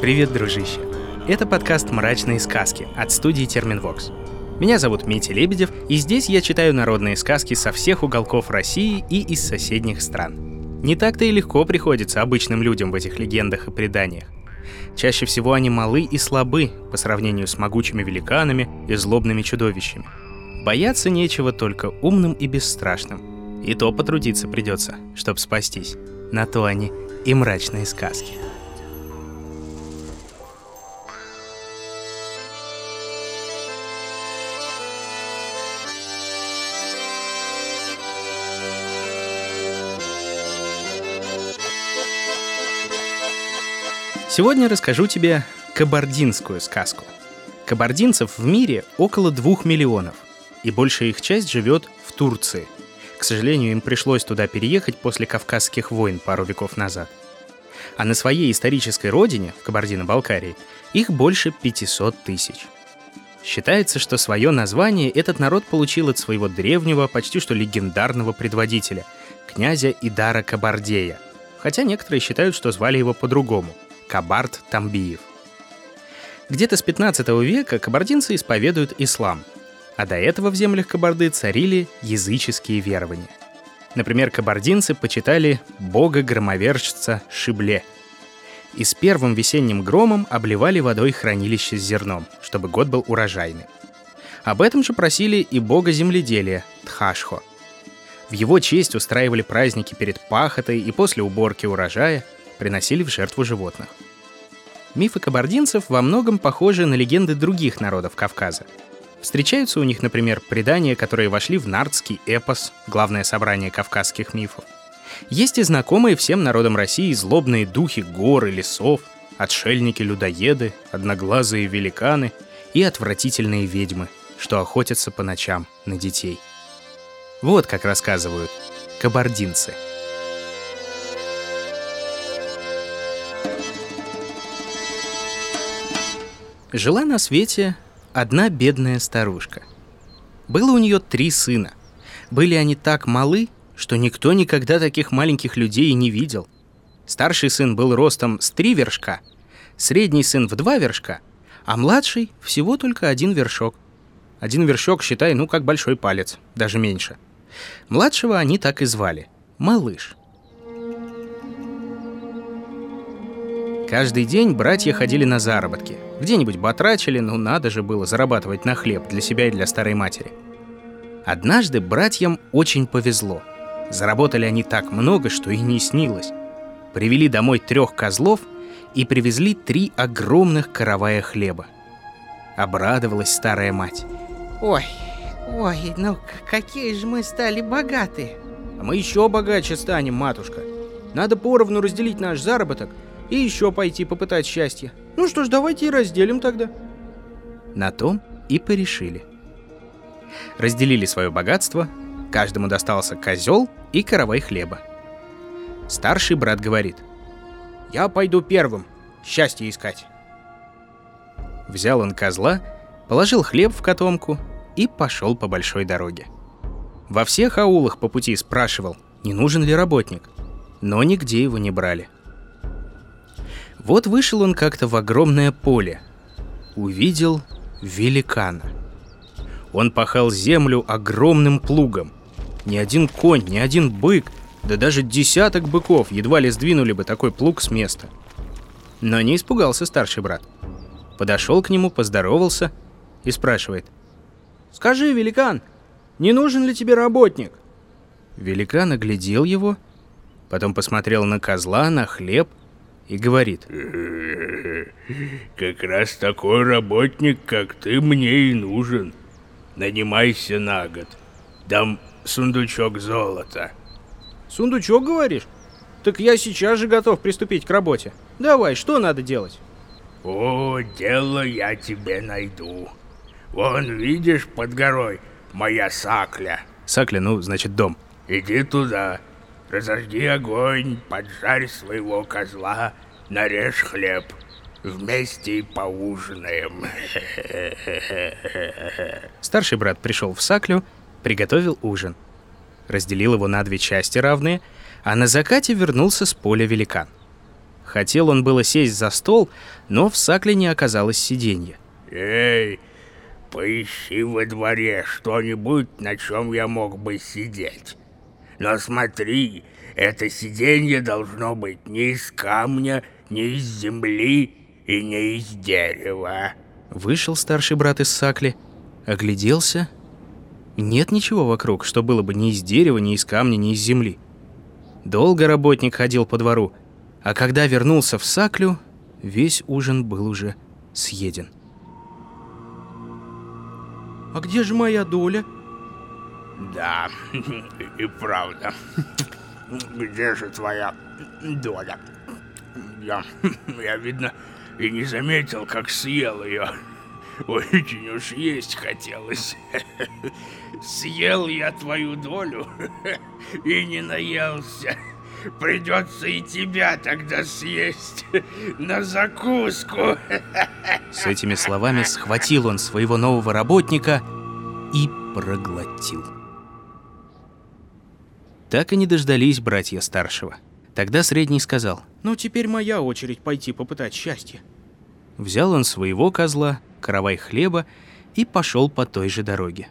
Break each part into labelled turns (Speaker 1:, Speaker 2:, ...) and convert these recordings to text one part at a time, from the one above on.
Speaker 1: Привет, дружище! Это подкаст «Мрачные сказки» от студии Терминвокс. Меня зовут Митя Лебедев, и здесь я читаю народные сказки со всех уголков России и из соседних стран. Не так-то и легко приходится обычным людям в этих легендах и преданиях. Чаще всего они малы и слабы по сравнению с могучими великанами и злобными чудовищами. Бояться нечего только умным и бесстрашным. И то потрудиться придется, чтобы спастись. На то они и мрачные сказки. Сегодня расскажу тебе кабардинскую сказку. Кабардинцев в мире около двух миллионов, и большая их часть живет в Турции. К сожалению, им пришлось туда переехать после Кавказских войн пару веков назад. А на своей исторической родине, в Кабардино-Балкарии, их больше 500 тысяч. Считается, что свое название этот народ получил от своего древнего, почти что легендарного предводителя, князя Идара Кабардея, хотя некоторые считают, что звали его по-другому – Кабард Тамбиев. Где-то с 15 века кабардинцы исповедуют ислам, а до этого в землях Кабарды царили языческие верования. Например, кабардинцы почитали бога-громовержца Шибле. И с первым весенним громом обливали водой хранилище с зерном, чтобы год был урожайный. Об этом же просили и бога земледелия Тхашхо. В его честь устраивали праздники перед пахотой и после уборки урожая – приносили в жертву животных. Мифы кабардинцев во многом похожи на легенды других народов Кавказа. Встречаются у них, например, предания, которые вошли в нардский эпос, главное собрание кавказских мифов. Есть и знакомые всем народам России злобные духи гор и лесов, отшельники-людоеды, одноглазые великаны и отвратительные ведьмы, что охотятся по ночам на детей. Вот как рассказывают кабардинцы – Жила на свете одна бедная старушка. Было у нее три сына. Были они так малы, что никто никогда таких маленьких людей и не видел. Старший сын был ростом с три вершка, средний сын в два вершка, а младший всего только один вершок. Один вершок, считай, ну как большой палец, даже меньше. Младшего они так и звали — Малыш. Каждый день братья ходили на заработки. Где-нибудь батрачили, но надо же было зарабатывать на хлеб для себя и для старой матери. Однажды братьям очень повезло. Заработали они так много, что и не снилось. Привели домой трех козлов и привезли три огромных каравая хлеба. Обрадовалась старая мать.
Speaker 2: Ой, ой, ну какие же мы стали богатые.
Speaker 3: А мы еще богаче станем, матушка. Надо поровну разделить наш заработок – и еще пойти попытать счастье. Ну что ж, давайте и разделим тогда.
Speaker 1: На том и порешили. Разделили свое богатство, каждому достался козел и каравай хлеба. Старший брат говорит.
Speaker 3: «Я пойду первым, счастье искать».
Speaker 1: Взял он козла, положил хлеб в котомку и пошел по большой дороге. Во всех аулах по пути спрашивал, не нужен ли работник, но нигде его не брали – вот вышел он как-то в огромное поле. Увидел великана. Он пахал землю огромным плугом. Ни один конь, ни один бык, да даже десяток быков едва ли сдвинули бы такой плуг с места. Но не испугался старший брат. Подошел к нему, поздоровался и спрашивает.
Speaker 3: «Скажи, великан, не нужен ли тебе работник?»
Speaker 1: Великан оглядел его, потом посмотрел на козла, на хлеб – и говорит.
Speaker 4: «Как раз такой работник, как ты, мне и нужен. Нанимайся на год. Дам сундучок золота».
Speaker 3: «Сундучок, говоришь? Так я сейчас же готов приступить к работе. Давай, что надо делать?»
Speaker 4: «О, дело я тебе найду. Вон, видишь, под горой моя сакля».
Speaker 1: Сакля, ну, значит, дом.
Speaker 4: «Иди туда, Разожги огонь, поджарь своего козла, нарежь хлеб. Вместе и поужинаем.
Speaker 1: Старший брат пришел в Саклю, приготовил ужин. Разделил его на две части равные, а на закате вернулся с поля великан. Хотел он было сесть за стол, но в сакле не оказалось сиденья.
Speaker 4: Эй, поищи во дворе что-нибудь, на чем я мог бы сидеть. Но смотри, это сиденье должно быть не из камня, не из земли и не из дерева.
Speaker 1: Вышел старший брат из сакли, огляделся. Нет ничего вокруг, что было бы ни из дерева, ни из камня, ни из земли. Долго работник ходил по двору, а когда вернулся в Саклю, весь ужин был уже съеден.
Speaker 3: А где же моя доля?
Speaker 4: Да, и правда. Где же твоя доля? Я, я, видно, и не заметил, как съел ее. Очень уж есть хотелось. Съел я твою долю и не наелся. Придется и тебя тогда съесть на закуску.
Speaker 1: С этими словами схватил он своего нового работника и проглотил. Так и не дождались братья старшего. Тогда средний сказал,
Speaker 3: Ну, теперь моя очередь пойти попытать счастье.
Speaker 1: взял он своего козла, каравай хлеба и пошел по той же дороге.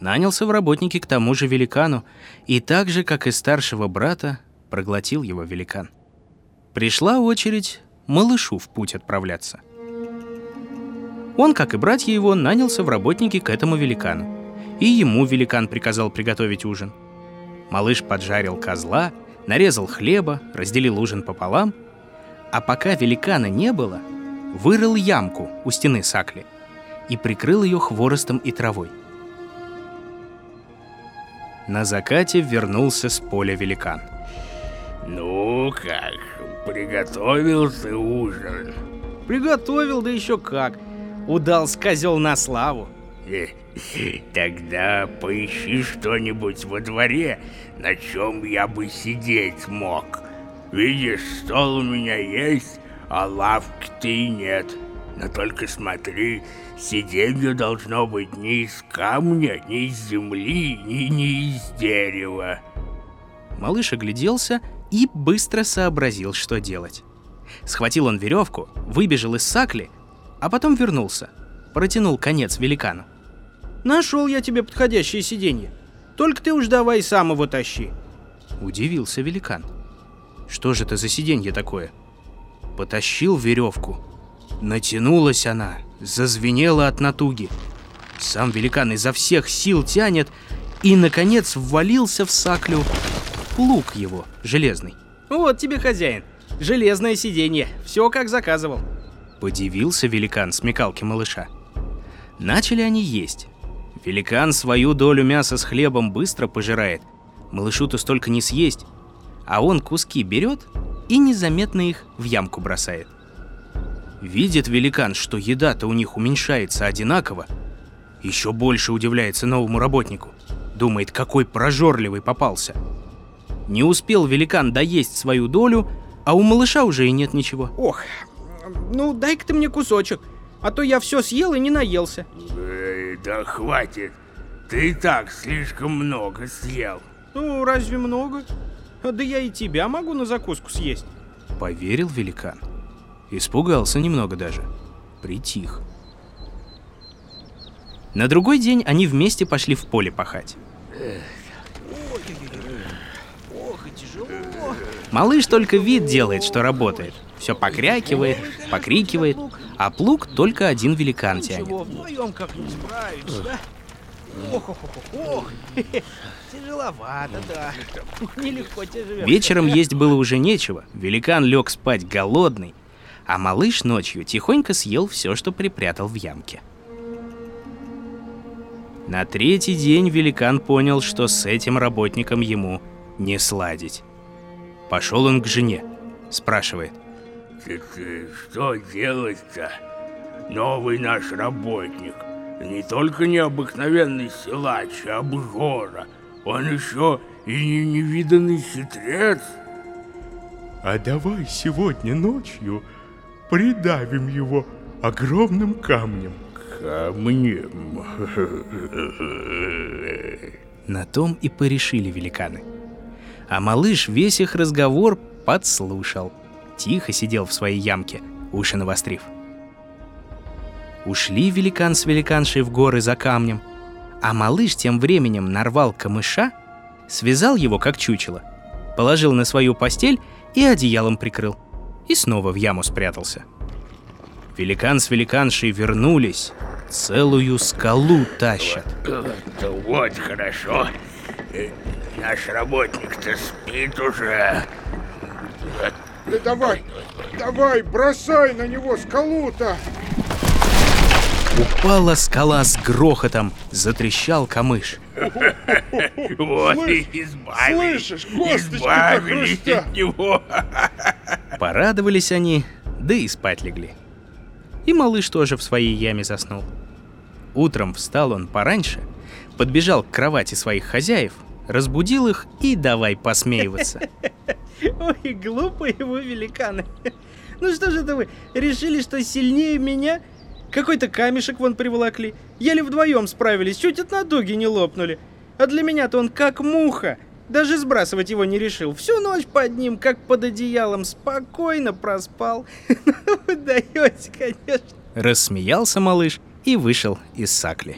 Speaker 1: Нанялся в работники к тому же великану, и так же, как и старшего брата, проглотил его великан. Пришла очередь малышу в путь отправляться. Он, как и братья его, нанялся в работники к этому великану. И ему великан приказал приготовить ужин. Малыш поджарил козла, нарезал хлеба, разделил ужин пополам, а пока великана не было, вырыл ямку у стены сакли и прикрыл ее хворостом и травой. На закате вернулся с поля великан.
Speaker 4: Ну как, приготовил ты ужин?
Speaker 3: Приготовил, да еще как. Удался козел на славу.
Speaker 4: Тогда поищи что-нибудь во дворе, на чем я бы сидеть мог. Видишь, стол у меня есть, а лавки-то и нет. Но только смотри, сиденье должно быть не из камня, не из земли, ни не из дерева.
Speaker 1: Малыш огляделся и быстро сообразил, что делать. Схватил он веревку, выбежал из сакли, а потом вернулся. Протянул конец великану.
Speaker 3: Нашел я тебе подходящее сиденье. Только ты уж давай сам его тащи.
Speaker 1: Удивился великан. Что же это за сиденье такое? Потащил веревку. Натянулась она, зазвенела от натуги. Сам великан изо всех сил тянет и, наконец, ввалился в саклю плуг его, железный.
Speaker 3: Вот тебе хозяин. Железное сиденье. Все как заказывал.
Speaker 1: Подивился великан смекалки малыша. Начали они есть. Великан свою долю мяса с хлебом быстро пожирает. Малышу-то столько не съесть. А он куски берет и незаметно их в ямку бросает. Видит великан, что еда-то у них уменьшается одинаково. Еще больше удивляется новому работнику. Думает, какой прожорливый попался. Не успел великан доесть свою долю, а у малыша уже и нет ничего.
Speaker 3: Ох, ну дай-ка ты мне кусочек, а то я все съел и не наелся.
Speaker 4: Эй, да хватит, ты и так слишком много съел.
Speaker 3: Ну, разве много? Да я и тебя могу на закуску съесть.
Speaker 1: Поверил великан. Испугался немного даже. Притих. На другой день они вместе пошли в поле пахать. Малыш только вид делает, что работает. Все покрякивает, покрикивает, а плуг только один великан тянет.
Speaker 2: вдвоем как-нибудь справимся, да? Ох, ох, ох, ох. Тяжеловато, да. Нелегко тебе.
Speaker 1: Вечером есть было уже нечего. Великан лег спать голодный, а малыш ночью тихонько съел все, что припрятал в ямке. На третий день великан понял, что с этим работником ему не сладить. Пошел он к жене, спрашивает.
Speaker 4: Ты что делать-то? Новый наш работник. Не только необыкновенный силач, а обжора. Он еще и не невиданный хитрец.
Speaker 5: А давай сегодня ночью придавим его огромным камнем.
Speaker 4: Камнем.
Speaker 1: На том и порешили великаны. А малыш весь их разговор подслушал. Тихо сидел в своей ямке, уши навострив. Ушли великан с великаншей в горы за камнем, а малыш тем временем нарвал камыша, связал его как чучело, положил на свою постель и одеялом прикрыл, и снова в яму спрятался. Великан с великаншей вернулись, целую скалу тащат.
Speaker 4: Вот хорошо. Э, Наш работник-то спит уже.
Speaker 5: Да давай, давай, бросай на него скалу-то.
Speaker 1: Упала скала с грохотом, затрещал камыш.
Speaker 4: Вот и избавились.
Speaker 5: слышишь,
Speaker 4: избавились от него.
Speaker 1: Порадовались они, да и спать легли. И малыш тоже в своей яме заснул. Утром встал он пораньше, подбежал к кровати своих хозяев, разбудил их и давай посмеиваться.
Speaker 3: Ой, глупые вы великаны. Ну что же это вы, решили, что сильнее меня? Какой-то камешек вон приволокли. Еле вдвоем справились, чуть от надуги не лопнули. А для меня-то он как муха. Даже сбрасывать его не решил. Всю ночь под ним, как под одеялом, спокойно проспал. Ну, Вы даете, конечно.
Speaker 1: Рассмеялся малыш и вышел из сакли.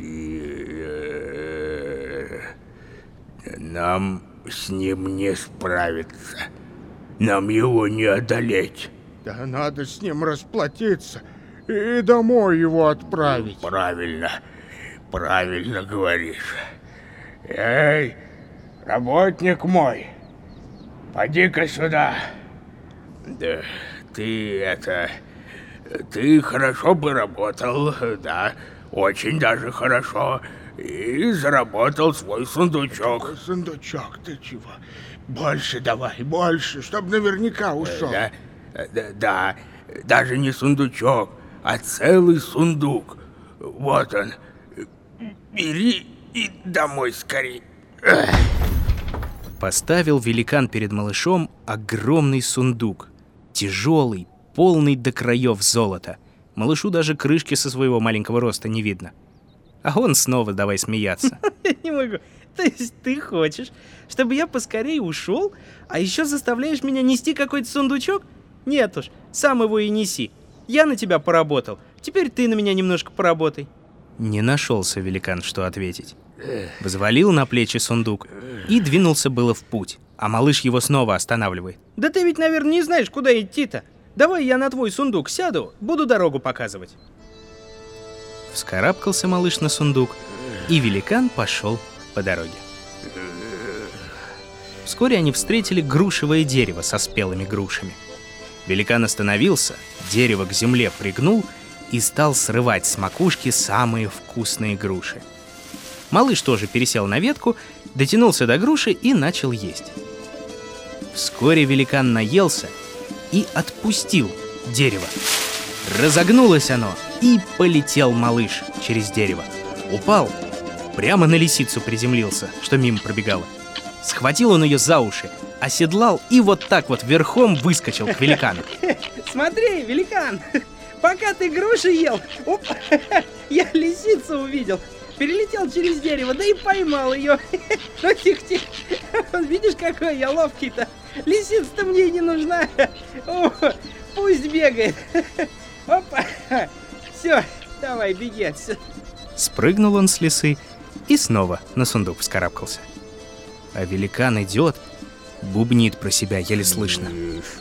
Speaker 4: Э, Нам с ним не справиться. Нам его не одолеть.
Speaker 5: Да надо с ним расплатиться и домой его отправить.
Speaker 4: Правильно, правильно говоришь. Эй, работник мой, поди-ка сюда. Да, ты это... Ты хорошо поработал, да, очень даже хорошо. И заработал свой сундучок.
Speaker 5: Сундучок, ты чего? Больше давай, больше, чтоб наверняка ушел.
Speaker 4: Да, да, да, даже не сундучок, а целый сундук. Вот он. Бери и домой скорей.
Speaker 1: Поставил великан перед малышом огромный сундук. Тяжелый, полный до краев золота. Малышу даже крышки со своего маленького роста не видно. А он снова давай смеяться.
Speaker 3: Я не могу. То есть ты хочешь, чтобы я поскорее ушел, а еще заставляешь меня нести какой-то сундучок? Нет уж, сам его и неси. Я на тебя поработал. Теперь ты на меня немножко поработай.
Speaker 1: Не нашелся великан, что ответить. Взвалил на плечи сундук и двинулся было в путь, а малыш его снова останавливает.
Speaker 3: Да ты ведь, наверное, не знаешь, куда идти-то. Давай я на твой сундук сяду, буду дорогу показывать.
Speaker 1: Вскарабкался малыш на сундук, и великан пошел по дороге. Вскоре они встретили грушевое дерево со спелыми грушами. Великан остановился, дерево к земле пригнул и стал срывать с макушки самые вкусные груши. Малыш тоже пересел на ветку, дотянулся до груши и начал есть. Вскоре великан наелся и отпустил дерево. Разогнулось оно, и полетел малыш через дерево. Упал, прямо на лисицу приземлился, что мимо пробегала. Схватил он ее за уши, оседлал и вот так вот верхом выскочил к великану.
Speaker 3: Смотри, великан, пока ты груши ел, оп, я лисицу увидел. Перелетел через дерево, да и поймал ее. Ну, тихо-тихо. Видишь, какой я ловкий-то. Лисица-то мне не нужна. О, пусть бегает. Опа. Все, давай, беги отсюда.
Speaker 1: Спрыгнул он с лисы и снова на сундук вскарабкался. А великан идет, бубнит про себя, еле слышно.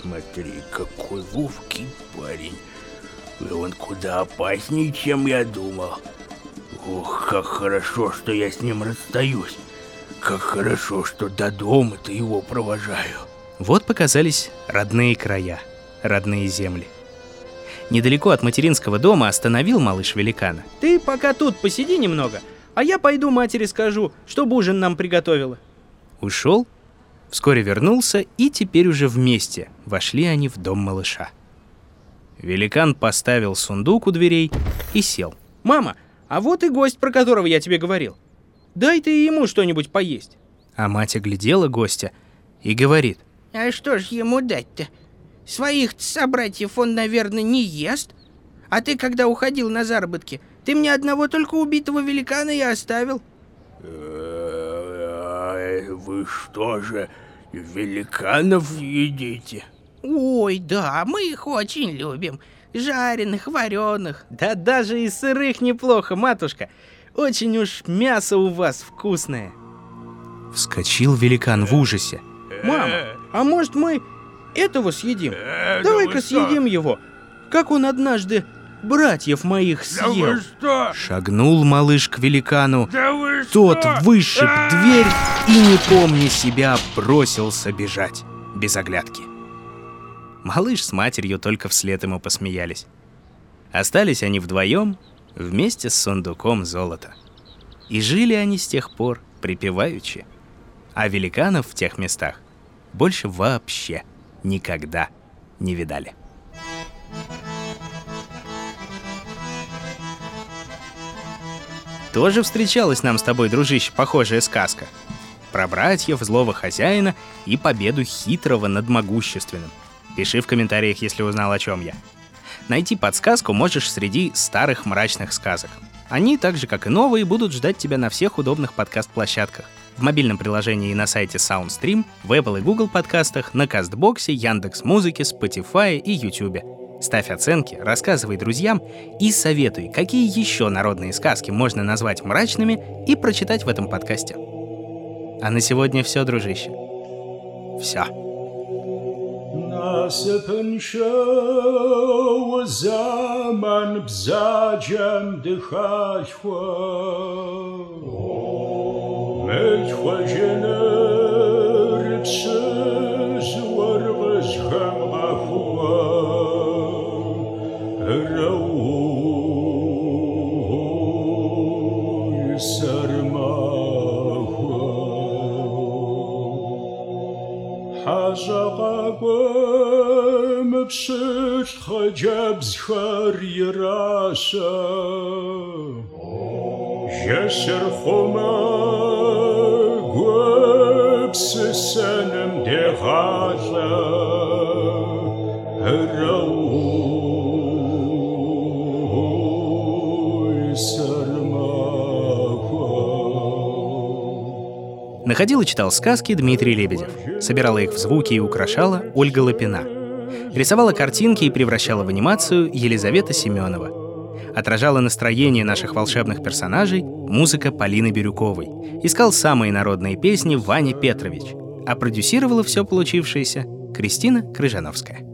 Speaker 4: Смотри, какой ловкий парень. И он куда опаснее, чем я думал. Ох, как хорошо, что я с ним расстаюсь. Как хорошо, что до дома-то его провожаю.
Speaker 1: Вот показались родные края, родные земли. Недалеко от материнского дома остановил малыш великана.
Speaker 3: Ты пока тут посиди немного, а я пойду матери скажу, чтобы ужин нам приготовила.
Speaker 1: Ушел, вскоре вернулся, и теперь уже вместе вошли они в дом малыша. Великан поставил сундук у дверей и сел.
Speaker 3: Мама, а вот и гость, про которого я тебе говорил. Дай ты ему что-нибудь поесть.
Speaker 1: А мать оглядела гостя и говорит.
Speaker 2: А что ж ему дать-то? Своих собратьев он, наверное, не ест. А ты, когда уходил на заработки, ты мне одного только убитого великана и оставил.
Speaker 4: Вы что же, великанов едите?
Speaker 2: Ой, да, мы их очень любим. Жареных, вареных.
Speaker 3: Да даже и сырых неплохо, матушка. Очень уж мясо у вас вкусное.
Speaker 1: Вскочил великан в ужасе.
Speaker 3: Мама, а может мы этого съедим?
Speaker 5: Э, да
Speaker 3: Давай-ка съедим его. Как он однажды братьев моих съел.
Speaker 1: Шагнул малыш к великану.
Speaker 5: Да
Speaker 1: Тот
Speaker 5: что?
Speaker 1: вышиб
Speaker 5: А!
Speaker 1: дверь и, не помня себя, бросился бежать, без оглядки. Малыш с матерью только вслед ему посмеялись. Остались они вдвоем вместе с сундуком золота. И жили они с тех пор припеваючи. А великанов в тех местах больше вообще никогда не видали. Тоже встречалась нам с тобой, дружище, похожая сказка. Про братьев, злого хозяина и победу хитрого над могущественным. Пиши в комментариях, если узнал, о чем я. Найти подсказку можешь среди старых мрачных сказок. Они, так же как и новые, будут ждать тебя на всех удобных подкаст-площадках. В мобильном приложении и на сайте SoundStream, в Apple и Google подкастах, на Кастбоксе, Яндекс Музыке, Spotify и YouTube. Ставь оценки, рассказывай друзьям и советуй, какие еще народные сказки можно назвать мрачными и прочитать в этом подкасте. А на сегодня все, дружище. Все.
Speaker 6: Насыпын шоу zaman bzacem dychachwa. Мечхва женер псыз seinem der Raser
Speaker 1: Находил и читал сказки Дмитрий Лебедев. Собирала их в звуки и украшала Ольга Лапина. Рисовала картинки и превращала в анимацию Елизавета Семенова – отражала настроение наших волшебных персонажей музыка Полины Бирюковой. Искал самые народные песни Ваня Петрович. А продюсировала все получившееся Кристина Крыжановская.